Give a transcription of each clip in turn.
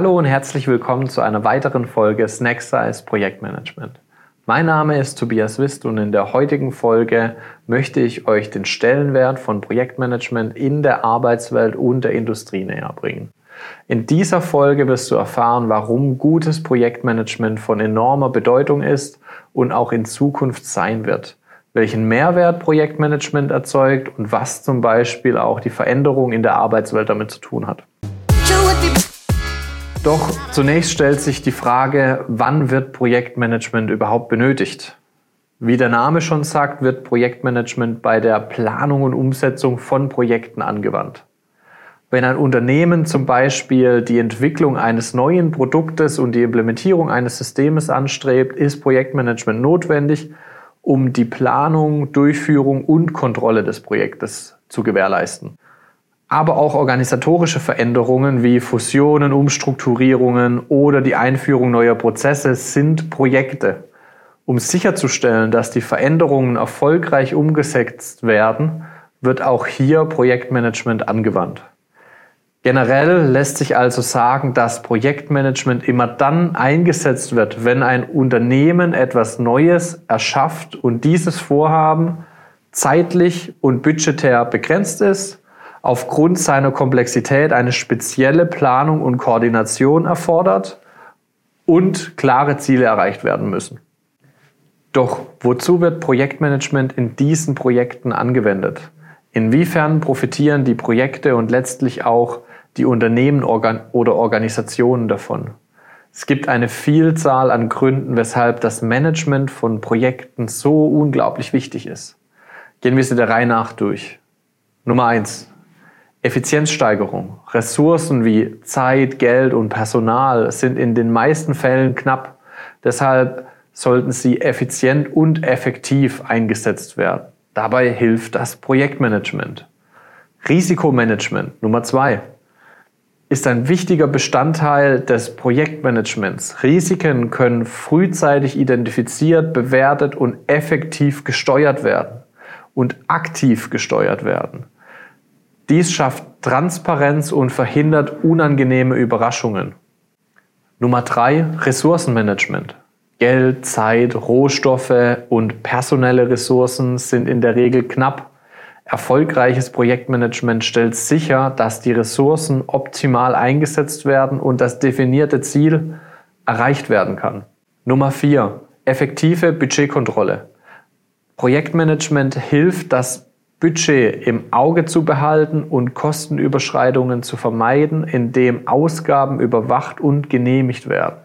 Hallo und herzlich willkommen zu einer weiteren Folge Snack Size Projektmanagement. Mein Name ist Tobias Wist und in der heutigen Folge möchte ich euch den Stellenwert von Projektmanagement in der Arbeitswelt und der Industrie näher bringen. In dieser Folge wirst du erfahren, warum gutes Projektmanagement von enormer Bedeutung ist und auch in Zukunft sein wird, welchen Mehrwert Projektmanagement erzeugt und was zum Beispiel auch die Veränderung in der Arbeitswelt damit zu tun hat. Doch zunächst stellt sich die Frage, wann wird Projektmanagement überhaupt benötigt? Wie der Name schon sagt, wird Projektmanagement bei der Planung und Umsetzung von Projekten angewandt. Wenn ein Unternehmen zum Beispiel die Entwicklung eines neuen Produktes und die Implementierung eines Systems anstrebt, ist Projektmanagement notwendig, um die Planung, Durchführung und Kontrolle des Projektes zu gewährleisten aber auch organisatorische Veränderungen wie Fusionen, Umstrukturierungen oder die Einführung neuer Prozesse sind Projekte. Um sicherzustellen, dass die Veränderungen erfolgreich umgesetzt werden, wird auch hier Projektmanagement angewandt. Generell lässt sich also sagen, dass Projektmanagement immer dann eingesetzt wird, wenn ein Unternehmen etwas Neues erschafft und dieses Vorhaben zeitlich und budgetär begrenzt ist aufgrund seiner Komplexität eine spezielle Planung und Koordination erfordert und klare Ziele erreicht werden müssen. Doch wozu wird Projektmanagement in diesen Projekten angewendet? Inwiefern profitieren die Projekte und letztlich auch die Unternehmen oder Organisationen davon? Es gibt eine Vielzahl an Gründen, weshalb das Management von Projekten so unglaublich wichtig ist. Gehen wir sie der Reihe nach durch. Nummer eins: Effizienzsteigerung. Ressourcen wie Zeit, Geld und Personal sind in den meisten Fällen knapp. Deshalb sollten sie effizient und effektiv eingesetzt werden. Dabei hilft das Projektmanagement. Risikomanagement Nummer zwei ist ein wichtiger Bestandteil des Projektmanagements. Risiken können frühzeitig identifiziert, bewertet und effektiv gesteuert werden und aktiv gesteuert werden. Dies schafft Transparenz und verhindert unangenehme Überraschungen. Nummer drei: Ressourcenmanagement. Geld, Zeit, Rohstoffe und personelle Ressourcen sind in der Regel knapp. Erfolgreiches Projektmanagement stellt sicher, dass die Ressourcen optimal eingesetzt werden und das definierte Ziel erreicht werden kann. Nummer vier: Effektive Budgetkontrolle. Projektmanagement hilft, das Budget im Auge zu behalten und Kostenüberschreitungen zu vermeiden, indem Ausgaben überwacht und genehmigt werden.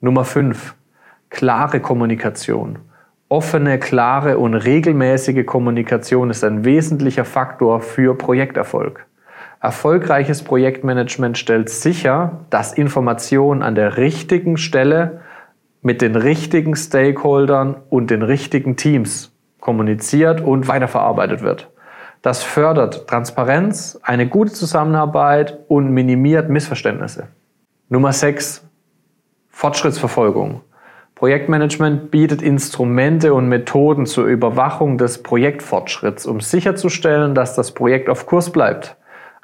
Nummer 5. Klare Kommunikation. Offene, klare und regelmäßige Kommunikation ist ein wesentlicher Faktor für Projekterfolg. Erfolgreiches Projektmanagement stellt sicher, dass Information an der richtigen Stelle mit den richtigen Stakeholdern und den richtigen Teams kommuniziert und weiterverarbeitet wird. Das fördert Transparenz, eine gute Zusammenarbeit und minimiert Missverständnisse. Nummer 6. Fortschrittsverfolgung. Projektmanagement bietet Instrumente und Methoden zur Überwachung des Projektfortschritts, um sicherzustellen, dass das Projekt auf Kurs bleibt.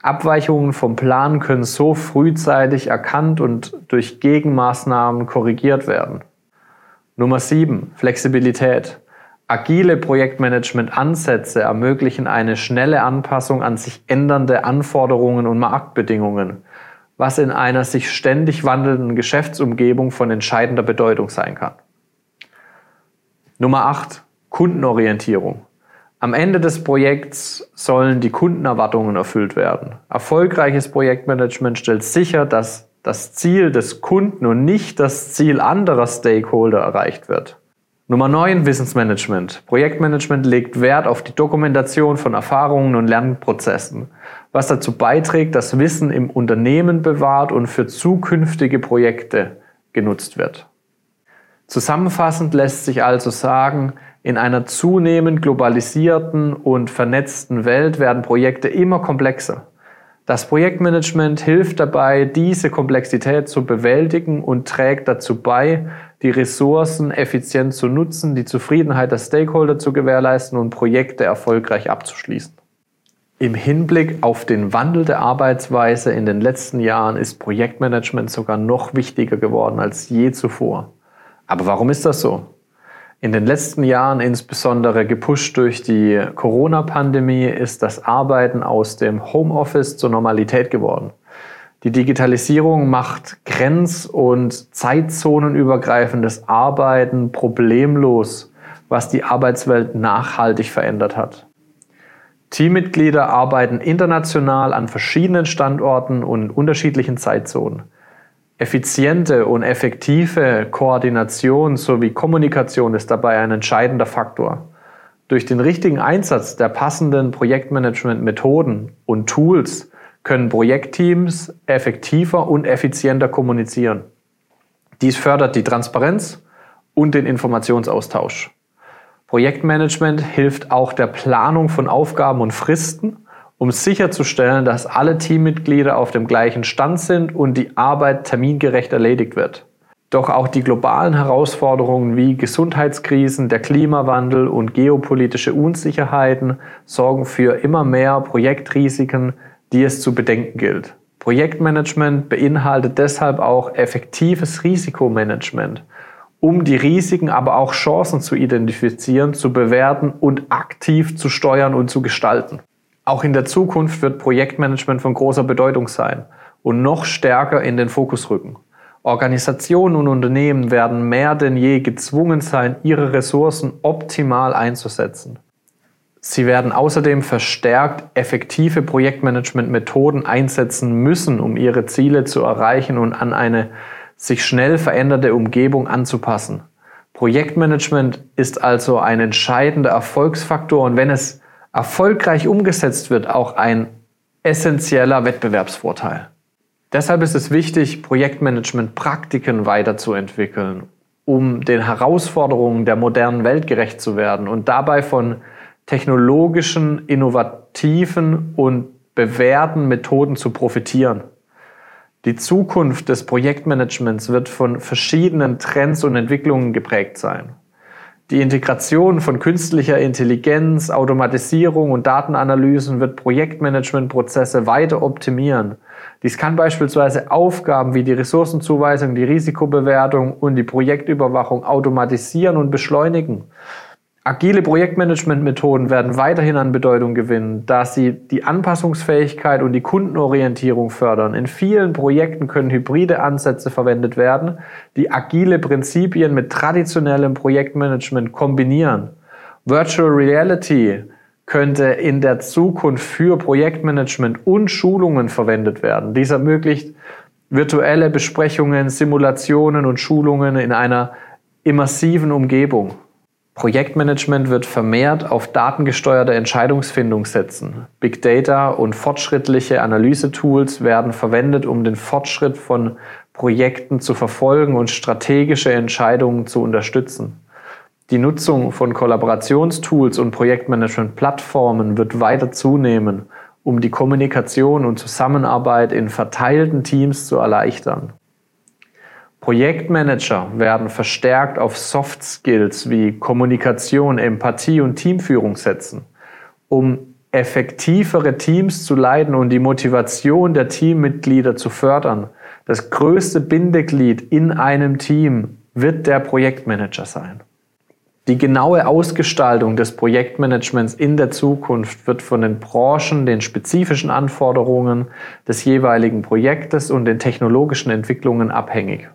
Abweichungen vom Plan können so frühzeitig erkannt und durch Gegenmaßnahmen korrigiert werden. Nummer 7. Flexibilität. Agile Projektmanagement-Ansätze ermöglichen eine schnelle Anpassung an sich ändernde Anforderungen und Marktbedingungen, was in einer sich ständig wandelnden Geschäftsumgebung von entscheidender Bedeutung sein kann. Nummer 8. Kundenorientierung. Am Ende des Projekts sollen die Kundenerwartungen erfüllt werden. Erfolgreiches Projektmanagement stellt sicher, dass das Ziel des Kunden und nicht das Ziel anderer Stakeholder erreicht wird. Nummer 9, Wissensmanagement. Projektmanagement legt Wert auf die Dokumentation von Erfahrungen und Lernprozessen, was dazu beiträgt, dass Wissen im Unternehmen bewahrt und für zukünftige Projekte genutzt wird. Zusammenfassend lässt sich also sagen, in einer zunehmend globalisierten und vernetzten Welt werden Projekte immer komplexer. Das Projektmanagement hilft dabei, diese Komplexität zu bewältigen und trägt dazu bei, die Ressourcen effizient zu nutzen, die Zufriedenheit der Stakeholder zu gewährleisten und Projekte erfolgreich abzuschließen. Im Hinblick auf den Wandel der Arbeitsweise in den letzten Jahren ist Projektmanagement sogar noch wichtiger geworden als je zuvor. Aber warum ist das so? In den letzten Jahren, insbesondere gepusht durch die Corona-Pandemie, ist das Arbeiten aus dem Homeoffice zur Normalität geworden. Die Digitalisierung macht grenz- und zeitzonenübergreifendes Arbeiten problemlos, was die Arbeitswelt nachhaltig verändert hat. Teammitglieder arbeiten international an verschiedenen Standorten und unterschiedlichen Zeitzonen. Effiziente und effektive Koordination sowie Kommunikation ist dabei ein entscheidender Faktor. Durch den richtigen Einsatz der passenden Projektmanagement-Methoden und Tools können Projektteams effektiver und effizienter kommunizieren. Dies fördert die Transparenz und den Informationsaustausch. Projektmanagement hilft auch der Planung von Aufgaben und Fristen, um sicherzustellen, dass alle Teammitglieder auf dem gleichen Stand sind und die Arbeit termingerecht erledigt wird. Doch auch die globalen Herausforderungen wie Gesundheitskrisen, der Klimawandel und geopolitische Unsicherheiten sorgen für immer mehr Projektrisiken, die es zu bedenken gilt. Projektmanagement beinhaltet deshalb auch effektives Risikomanagement um die Risiken, aber auch Chancen zu identifizieren, zu bewerten und aktiv zu steuern und zu gestalten. Auch in der Zukunft wird Projektmanagement von großer Bedeutung sein und noch stärker in den Fokus rücken. Organisationen und Unternehmen werden mehr denn je gezwungen sein, ihre Ressourcen optimal einzusetzen. Sie werden außerdem verstärkt effektive Projektmanagement-Methoden einsetzen müssen, um ihre Ziele zu erreichen und an eine sich schnell veränderte Umgebung anzupassen. Projektmanagement ist also ein entscheidender Erfolgsfaktor und wenn es erfolgreich umgesetzt wird, auch ein essentieller Wettbewerbsvorteil. Deshalb ist es wichtig, Projektmanagement-Praktiken weiterzuentwickeln, um den Herausforderungen der modernen Welt gerecht zu werden und dabei von technologischen, innovativen und bewährten Methoden zu profitieren. Die Zukunft des Projektmanagements wird von verschiedenen Trends und Entwicklungen geprägt sein. Die Integration von künstlicher Intelligenz, Automatisierung und Datenanalysen wird Projektmanagementprozesse weiter optimieren. Dies kann beispielsweise Aufgaben wie die Ressourcenzuweisung, die Risikobewertung und die Projektüberwachung automatisieren und beschleunigen. Agile Projektmanagement-Methoden werden weiterhin an Bedeutung gewinnen, da sie die Anpassungsfähigkeit und die Kundenorientierung fördern. In vielen Projekten können hybride Ansätze verwendet werden, die agile Prinzipien mit traditionellem Projektmanagement kombinieren. Virtual Reality könnte in der Zukunft für Projektmanagement und Schulungen verwendet werden. Dies ermöglicht virtuelle Besprechungen, Simulationen und Schulungen in einer immersiven Umgebung. Projektmanagement wird vermehrt auf datengesteuerte Entscheidungsfindung setzen. Big Data und fortschrittliche Analysetools werden verwendet, um den Fortschritt von Projekten zu verfolgen und strategische Entscheidungen zu unterstützen. Die Nutzung von Kollaborationstools und Projektmanagement-Plattformen wird weiter zunehmen, um die Kommunikation und Zusammenarbeit in verteilten Teams zu erleichtern. Projektmanager werden verstärkt auf Soft Skills wie Kommunikation, Empathie und Teamführung setzen, um effektivere Teams zu leiten und die Motivation der Teammitglieder zu fördern. Das größte Bindeglied in einem Team wird der Projektmanager sein. Die genaue Ausgestaltung des Projektmanagements in der Zukunft wird von den Branchen, den spezifischen Anforderungen des jeweiligen Projektes und den technologischen Entwicklungen abhängig.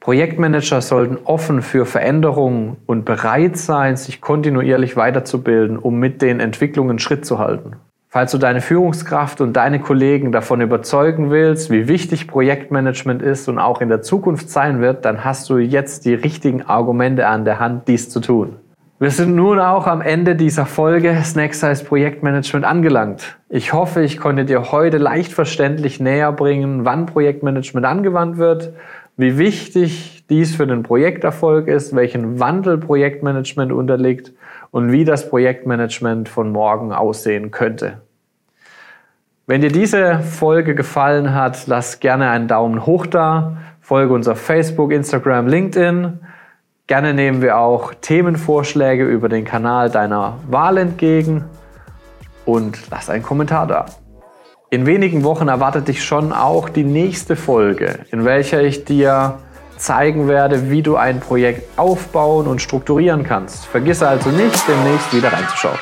Projektmanager sollten offen für Veränderungen und bereit sein, sich kontinuierlich weiterzubilden, um mit den Entwicklungen Schritt zu halten. Falls du deine Führungskraft und deine Kollegen davon überzeugen willst, wie wichtig Projektmanagement ist und auch in der Zukunft sein wird, dann hast du jetzt die richtigen Argumente an der Hand, dies zu tun. Wir sind nun auch am Ende dieser Folge Snack Size Projektmanagement angelangt. Ich hoffe, ich konnte dir heute leicht verständlich näher bringen, wann Projektmanagement angewandt wird wie wichtig dies für den Projekterfolg ist, welchen Wandel Projektmanagement unterliegt und wie das Projektmanagement von morgen aussehen könnte. Wenn dir diese Folge gefallen hat, lass gerne einen Daumen hoch da, folge uns auf Facebook, Instagram, LinkedIn. Gerne nehmen wir auch Themenvorschläge über den Kanal deiner Wahl entgegen. und lass einen Kommentar da. In wenigen Wochen erwartet dich schon auch die nächste Folge, in welcher ich dir zeigen werde, wie du ein Projekt aufbauen und strukturieren kannst. Vergiss also nicht, demnächst wieder reinzuschauen.